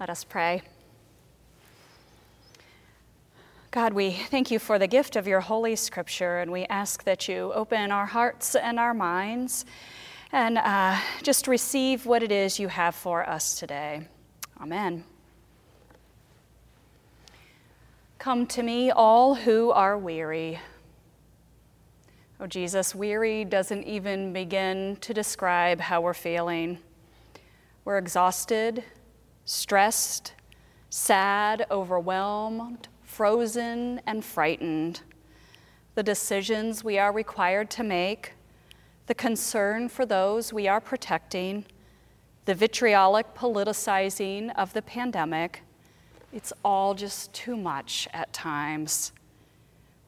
Let us pray. God, we thank you for the gift of your Holy Scripture, and we ask that you open our hearts and our minds and uh, just receive what it is you have for us today. Amen. Come to me, all who are weary. Oh, Jesus, weary doesn't even begin to describe how we're feeling. We're exhausted, stressed, sad, overwhelmed frozen and frightened, the decisions we are required to make, the concern for those we are protecting, the vitriolic politicizing of the pandemic, it's all just too much at times.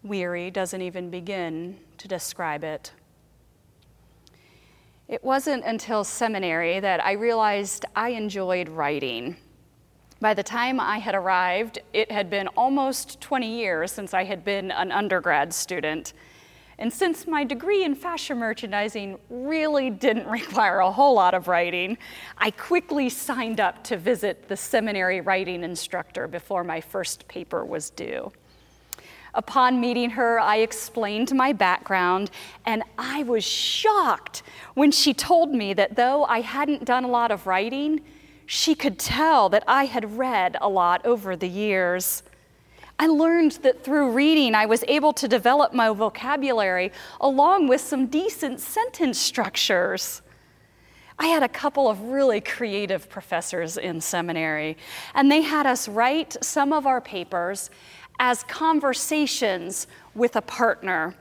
Weary doesn't even begin to describe it. It wasn't until seminary that I realized I enjoyed writing. By the time I had arrived, it had been almost 20 years since I had been an undergrad student. And since my degree in fashion merchandising really didn't require a whole lot of writing, I quickly signed up to visit the seminary writing instructor before my first paper was due. Upon meeting her, I explained my background, and I was shocked when she told me that though I hadn't done a lot of writing, she could tell that I had read a lot over the years. I learned that through reading, I was able to develop my vocabulary along with some decent sentence structures. I had a couple of really creative professors in seminary, and they had us write some of our papers as conversations with a partner.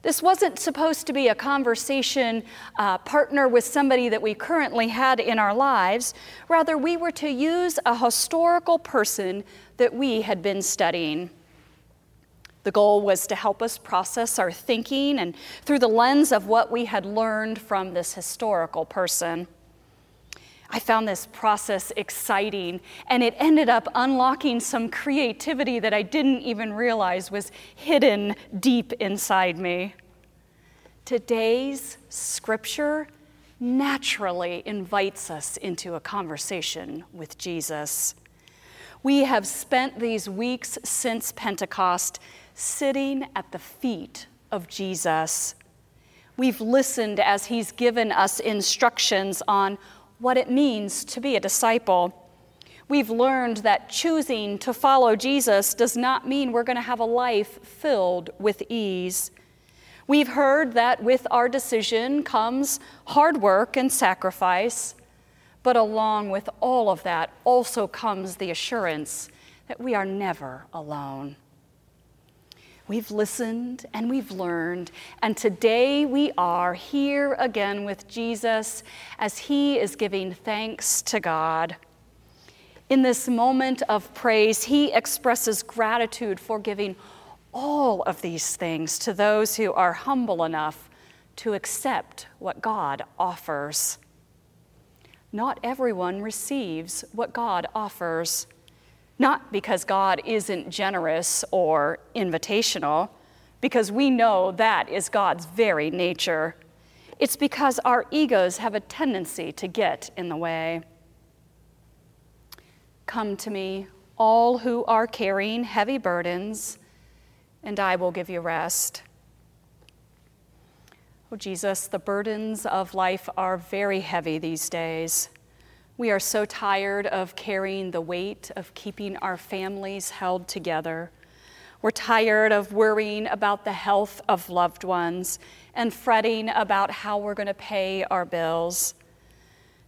This wasn't supposed to be a conversation uh, partner with somebody that we currently had in our lives. Rather, we were to use a historical person that we had been studying. The goal was to help us process our thinking and through the lens of what we had learned from this historical person. I found this process exciting, and it ended up unlocking some creativity that I didn't even realize was hidden deep inside me. Today's scripture naturally invites us into a conversation with Jesus. We have spent these weeks since Pentecost sitting at the feet of Jesus. We've listened as he's given us instructions on what it means to be a disciple. We've learned that choosing to follow Jesus does not mean we're going to have a life filled with ease. We've heard that with our decision comes hard work and sacrifice, but along with all of that also comes the assurance that we are never alone. We've listened and we've learned, and today we are here again with Jesus as he is giving thanks to God. In this moment of praise, he expresses gratitude for giving all of these things to those who are humble enough to accept what God offers. Not everyone receives what God offers. Not because God isn't generous or invitational, because we know that is God's very nature. It's because our egos have a tendency to get in the way. Come to me, all who are carrying heavy burdens, and I will give you rest. Oh, Jesus, the burdens of life are very heavy these days. We are so tired of carrying the weight of keeping our families held together. We're tired of worrying about the health of loved ones and fretting about how we're going to pay our bills.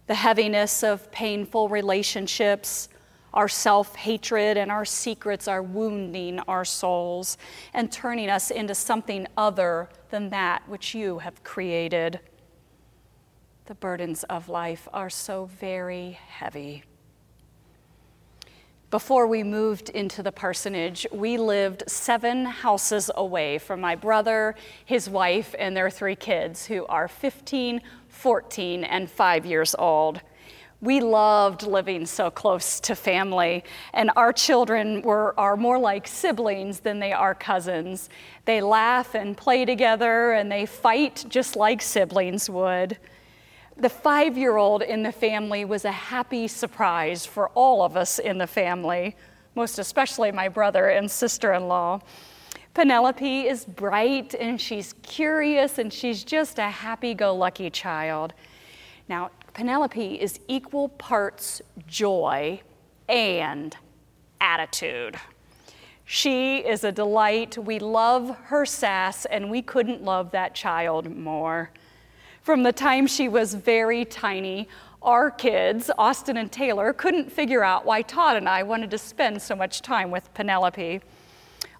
The heaviness of painful relationships, our self hatred, and our secrets are wounding our souls and turning us into something other than that which you have created. The burdens of life are so very heavy. Before we moved into the parsonage, we lived seven houses away from my brother, his wife, and their three kids, who are 15, 14, and five years old. We loved living so close to family, and our children were, are more like siblings than they are cousins. They laugh and play together, and they fight just like siblings would. The five year old in the family was a happy surprise for all of us in the family, most especially my brother and sister in law. Penelope is bright and she's curious and she's just a happy go lucky child. Now, Penelope is equal parts joy and attitude. She is a delight. We love her sass, and we couldn't love that child more. From the time she was very tiny, our kids, Austin and Taylor, couldn't figure out why Todd and I wanted to spend so much time with Penelope.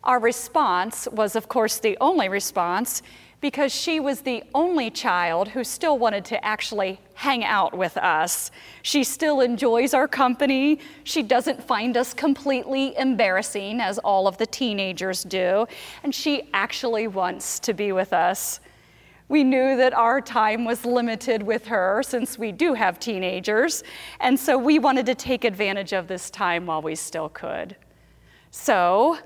Our response was, of course, the only response because she was the only child who still wanted to actually hang out with us. She still enjoys our company. She doesn't find us completely embarrassing, as all of the teenagers do, and she actually wants to be with us. We knew that our time was limited with her since we do have teenagers, and so we wanted to take advantage of this time while we still could. So,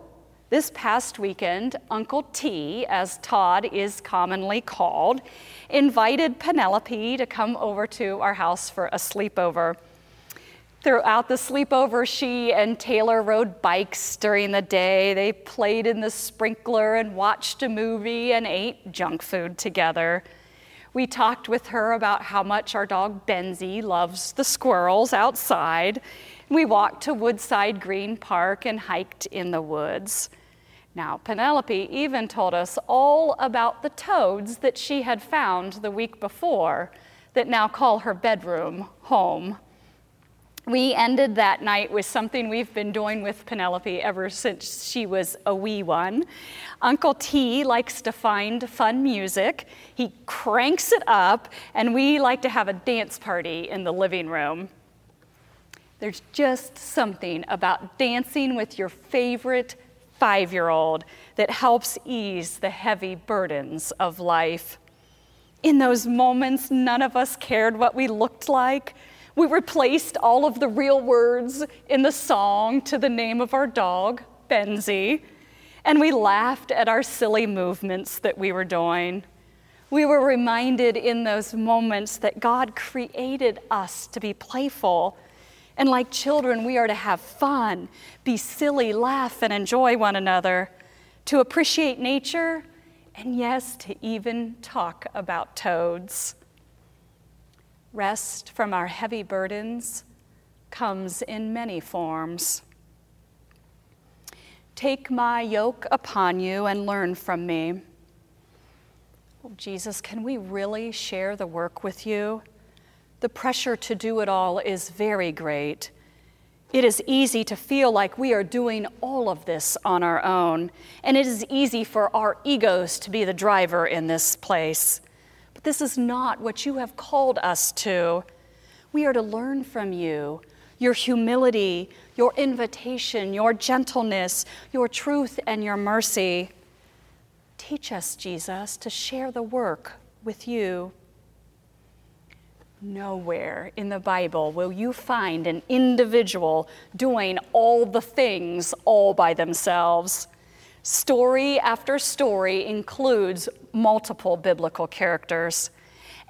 this past weekend, Uncle T, as Todd is commonly called, invited Penelope to come over to our house for a sleepover. Throughout the sleepover, she and Taylor rode bikes during the day. They played in the sprinkler and watched a movie and ate junk food together. We talked with her about how much our dog Benzie loves the squirrels outside. We walked to Woodside Green Park and hiked in the woods. Now, Penelope even told us all about the toads that she had found the week before that now call her bedroom home we ended that night with something we've been doing with Penelope ever since she was a wee one. Uncle T likes to find fun music. He cranks it up, and we like to have a dance party in the living room. There's just something about dancing with your favorite five year old that helps ease the heavy burdens of life. In those moments, none of us cared what we looked like. We replaced all of the real words in the song to the name of our dog, Benzie, and we laughed at our silly movements that we were doing. We were reminded in those moments that God created us to be playful. And like children, we are to have fun, be silly, laugh, and enjoy one another, to appreciate nature, and yes, to even talk about toads. Rest from our heavy burdens comes in many forms. Take my yoke upon you and learn from me. Oh, Jesus, can we really share the work with you? The pressure to do it all is very great. It is easy to feel like we are doing all of this on our own, and it is easy for our egos to be the driver in this place. But this is not what you have called us to. We are to learn from you your humility, your invitation, your gentleness, your truth, and your mercy. Teach us, Jesus, to share the work with you. Nowhere in the Bible will you find an individual doing all the things all by themselves. Story after story includes multiple biblical characters.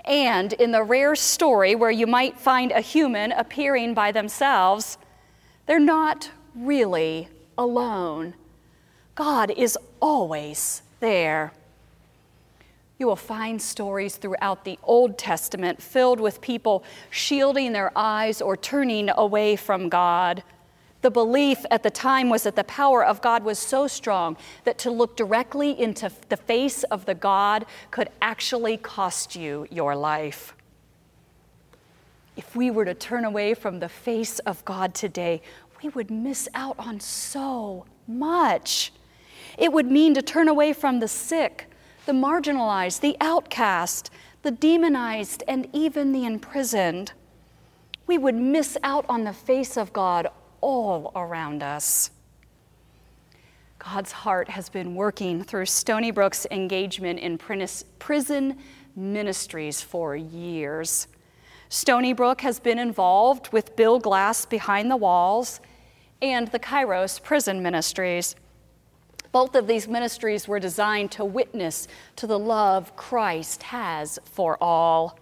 And in the rare story where you might find a human appearing by themselves, they're not really alone. God is always there. You will find stories throughout the Old Testament filled with people shielding their eyes or turning away from God. The belief at the time was that the power of God was so strong that to look directly into the face of the God could actually cost you your life. If we were to turn away from the face of God today, we would miss out on so much. It would mean to turn away from the sick, the marginalized, the outcast, the demonized, and even the imprisoned. We would miss out on the face of God all around us. God's heart has been working through Stonybrook's engagement in prison ministries for years. Stonybrook has been involved with Bill Glass Behind the Walls and the Kairos Prison Ministries. Both of these ministries were designed to witness to the love Christ has for all.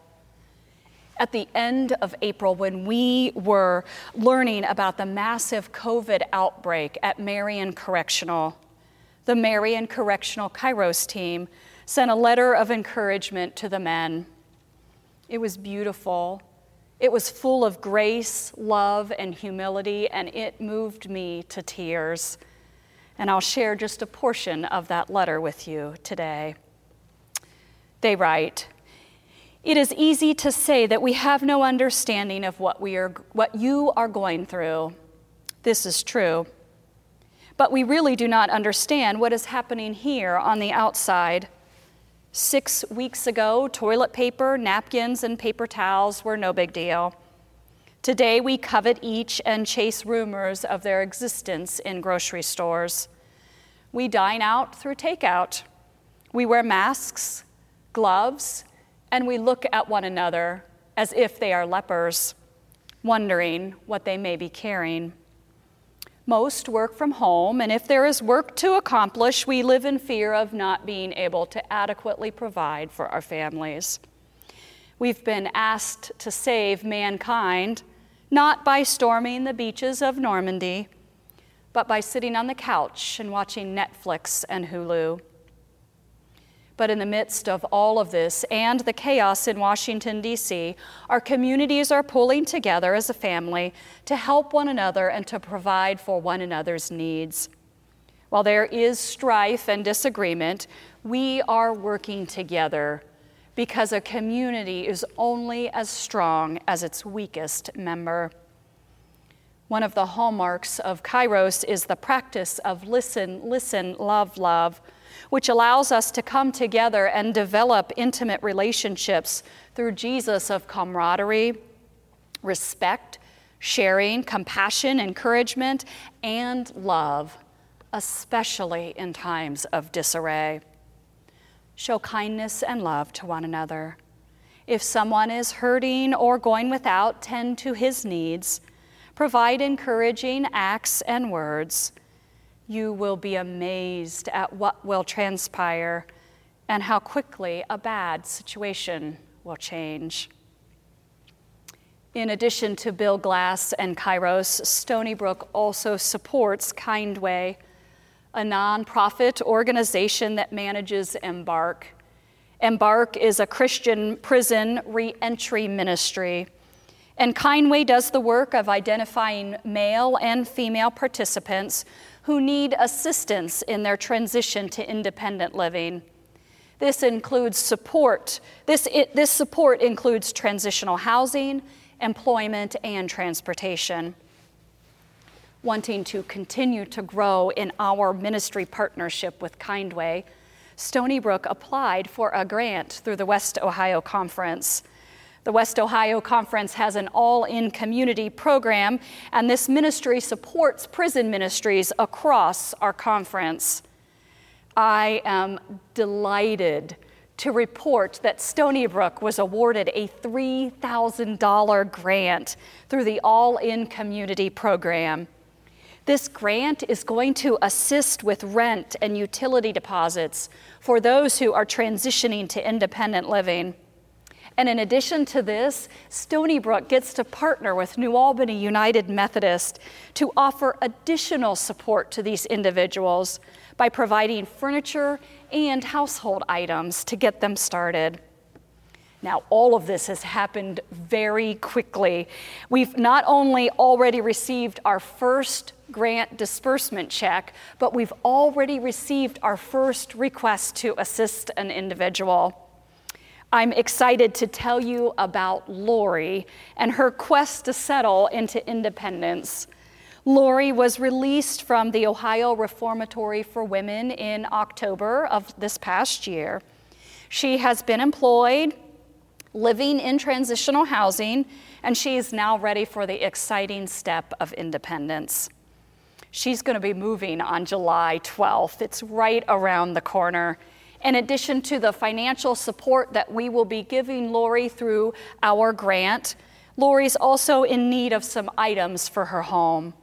At the end of April when we were learning about the massive COVID outbreak at Marion Correctional. The Marion Correctional Kairos team sent a letter of encouragement to the men. It was beautiful. It was full of grace, love, and humility, and it moved me to tears. And I'll share just a portion of that letter with you today. They write, it is easy to say that we have no understanding of what, we are, what you are going through. This is true. But we really do not understand what is happening here on the outside. Six weeks ago, toilet paper, napkins, and paper towels were no big deal. Today, we covet each and chase rumors of their existence in grocery stores. We dine out through takeout. We wear masks, gloves, and we look at one another as if they are lepers, wondering what they may be carrying. Most work from home, and if there is work to accomplish, we live in fear of not being able to adequately provide for our families. We've been asked to save mankind not by storming the beaches of Normandy, but by sitting on the couch and watching Netflix and Hulu. But in the midst of all of this and the chaos in Washington, D.C., our communities are pulling together as a family to help one another and to provide for one another's needs. While there is strife and disagreement, we are working together because a community is only as strong as its weakest member. One of the hallmarks of Kairos is the practice of listen, listen, love, love which allows us to come together and develop intimate relationships through Jesus of camaraderie, respect, sharing, compassion, encouragement, and love, especially in times of disarray. Show kindness and love to one another. If someone is hurting or going without, tend to his needs. Provide encouraging acts and words you will be amazed at what will transpire and how quickly a bad situation will change. In addition to Bill Glass and Kairos, Stonybrook also supports Kindway, a nonprofit organization that manages Embark. Embark is a Christian prison reentry ministry. And Kindway does the work of identifying male and female participants who need assistance in their transition to independent living. This includes support. This, it, this support includes transitional housing, employment, and transportation. Wanting to continue to grow in our ministry partnership with Kindway, Stonybrook applied for a grant through the West Ohio Conference. The West Ohio Conference has an all in community program, and this ministry supports prison ministries across our conference. I am delighted to report that Stonybrook was awarded a $3,000 grant through the All In Community program. This grant is going to assist with rent and utility deposits for those who are transitioning to independent living. And in addition to this, Stonybrook gets to partner with New Albany United Methodist to offer additional support to these individuals by providing furniture and household items to get them started. Now, all of this has happened very quickly. We've not only already received our first grant disbursement check, but we've already received our first request to assist an individual. I'm excited to tell you about Lori and her quest to settle into independence. Lori was released from the Ohio Reformatory for Women in October of this past year. She has been employed, living in transitional housing, and she is now ready for the exciting step of independence. She's going to be moving on July 12th. It's right around the corner. In addition to the financial support that we will be giving Lori through our grant, Lori's also in need of some items for her home.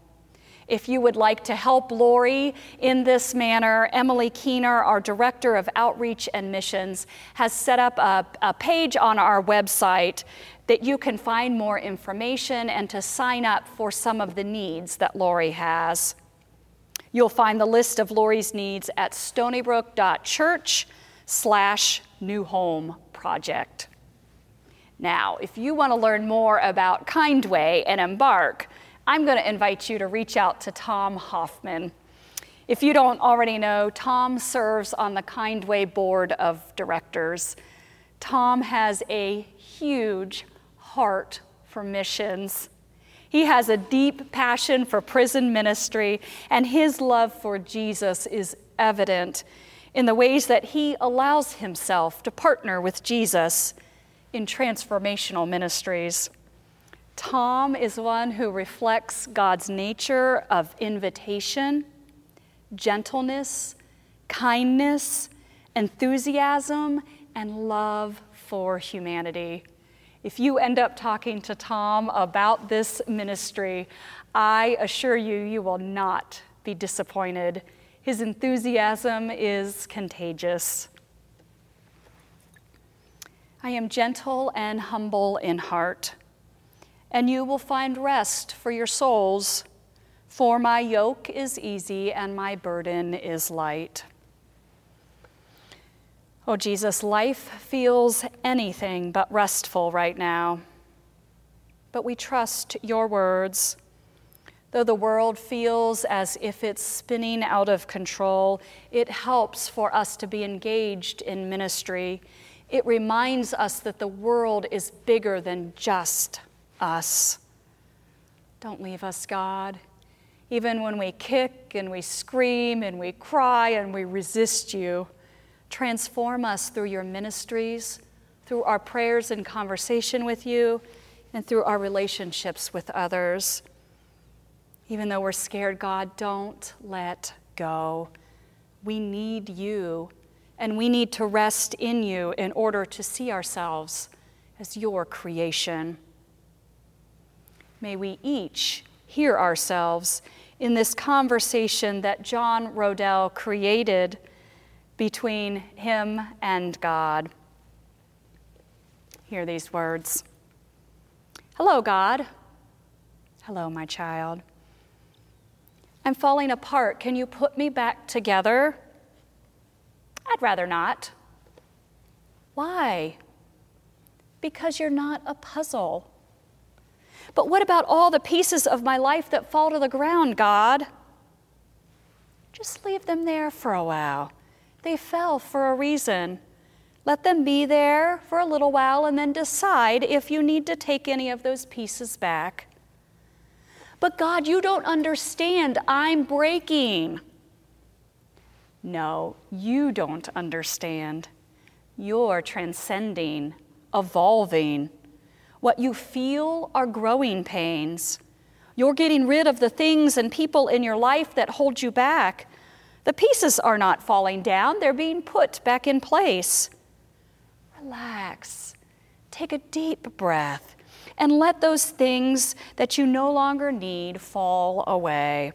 If you would like to help Lori in this manner, Emily Keener, our Director of Outreach and Missions, has set up a, a, page on our website that you can find more information and to sign up for some of the needs that Lori has. You'll find the list of Lori's needs at stonybrook.church slash new home project. Now, if you want to learn more about Kindway and Embark, I'm going to invite you to reach out to Tom Hoffman. If you don't already know, Tom serves on the Kindway Board of Directors. Tom has a huge heart for missions. He has a deep passion for prison ministry, and his love for Jesus is evident in the ways that he allows himself to partner with Jesus in transformational ministries. Tom is one who reflects God's nature of invitation, gentleness, kindness, enthusiasm, and love for humanity. If you end up talking to Tom about this ministry, I assure you, you will not be disappointed. His enthusiasm is contagious. I am gentle and humble in heart and you will find rest for your souls. For my yoke is easy and my burden is light. Oh, Jesus, life feels anything but restful right now. But we trust your words. Though the world feels as if it's spinning out of control, it helps for us to be engaged in ministry. It reminds us that the world is bigger than just us. Don't leave us, God. Even when we kick and we scream and we cry and we resist you, transform us through your ministries, through our prayers and conversation with you, and through our relationships with others. Even though we're scared, God, don't let go. We need you, and we need to rest in you in order to see ourselves as your creation. May we each hear ourselves in this conversation that John Roedel created between him and God. Hear these words Hello, God. Hello, my child. I'm falling apart. Can you put me back together? I'd rather not. Why? Because you're not a puzzle. But what about all the pieces of my life that fall to the ground, God? Just leave them there for a while. They fell for a reason. Let them be there for a little while and then decide if you need to take any of those pieces back. But God, you don't understand. I'm breaking. No, you don't understand. You're transcending, evolving. What you feel are growing pains. You're getting rid of the things and people in your life that hold you back. The pieces are not falling down, they're being put back in place. Relax. Take a deep breath and let those things that you no longer need fall away.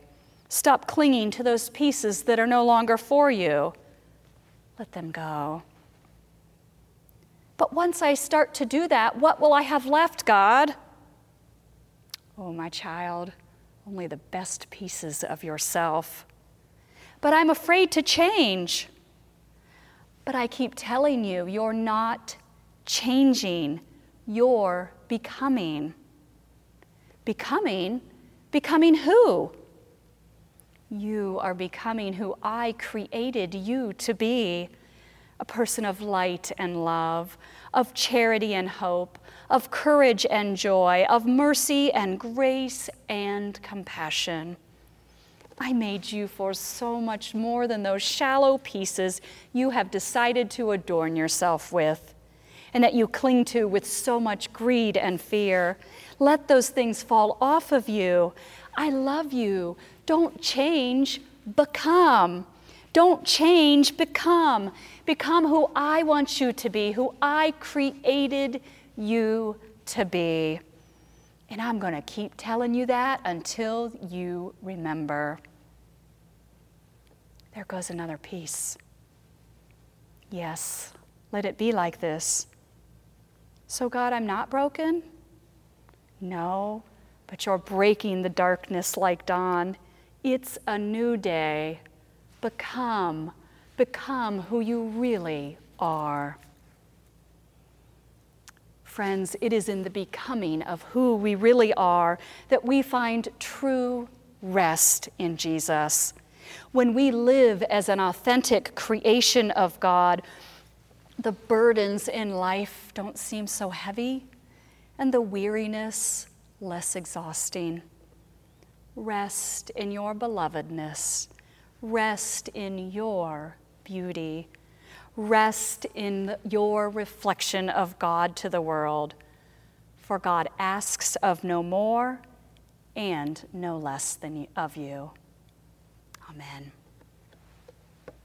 Stop clinging to those pieces that are no longer for you. Let them go. But once I start to do that, what will I have left, God? Oh, my child, only the best pieces of yourself. But I'm afraid to change. But I keep telling you, you're not changing, you're becoming. Becoming? Becoming who? You are becoming who I created you to be a person of light and love, of charity and hope, of courage and joy, of mercy and grace and compassion. I made you for so much more than those shallow pieces you have decided to adorn yourself with and that you cling to with so much greed and fear. Let those things fall off of you. I love you. Don't change, become. Don't change, become. Become who I want you to be, who I created you to be. And I'm going to keep telling you that until you remember. There goes another piece. Yes, let it be like this. So, God, I'm not broken? No, but you're breaking the darkness like dawn. It's a new day. Become, become who you really are. Friends, it is in the becoming of who we really are that we find true rest in Jesus. When we live as an authentic creation of God, the burdens in life don't seem so heavy and the weariness less exhausting. Rest in your belovedness, rest in your beauty, rest in your reflection of God to the world. For God asks of no more and no less than of you. Amen.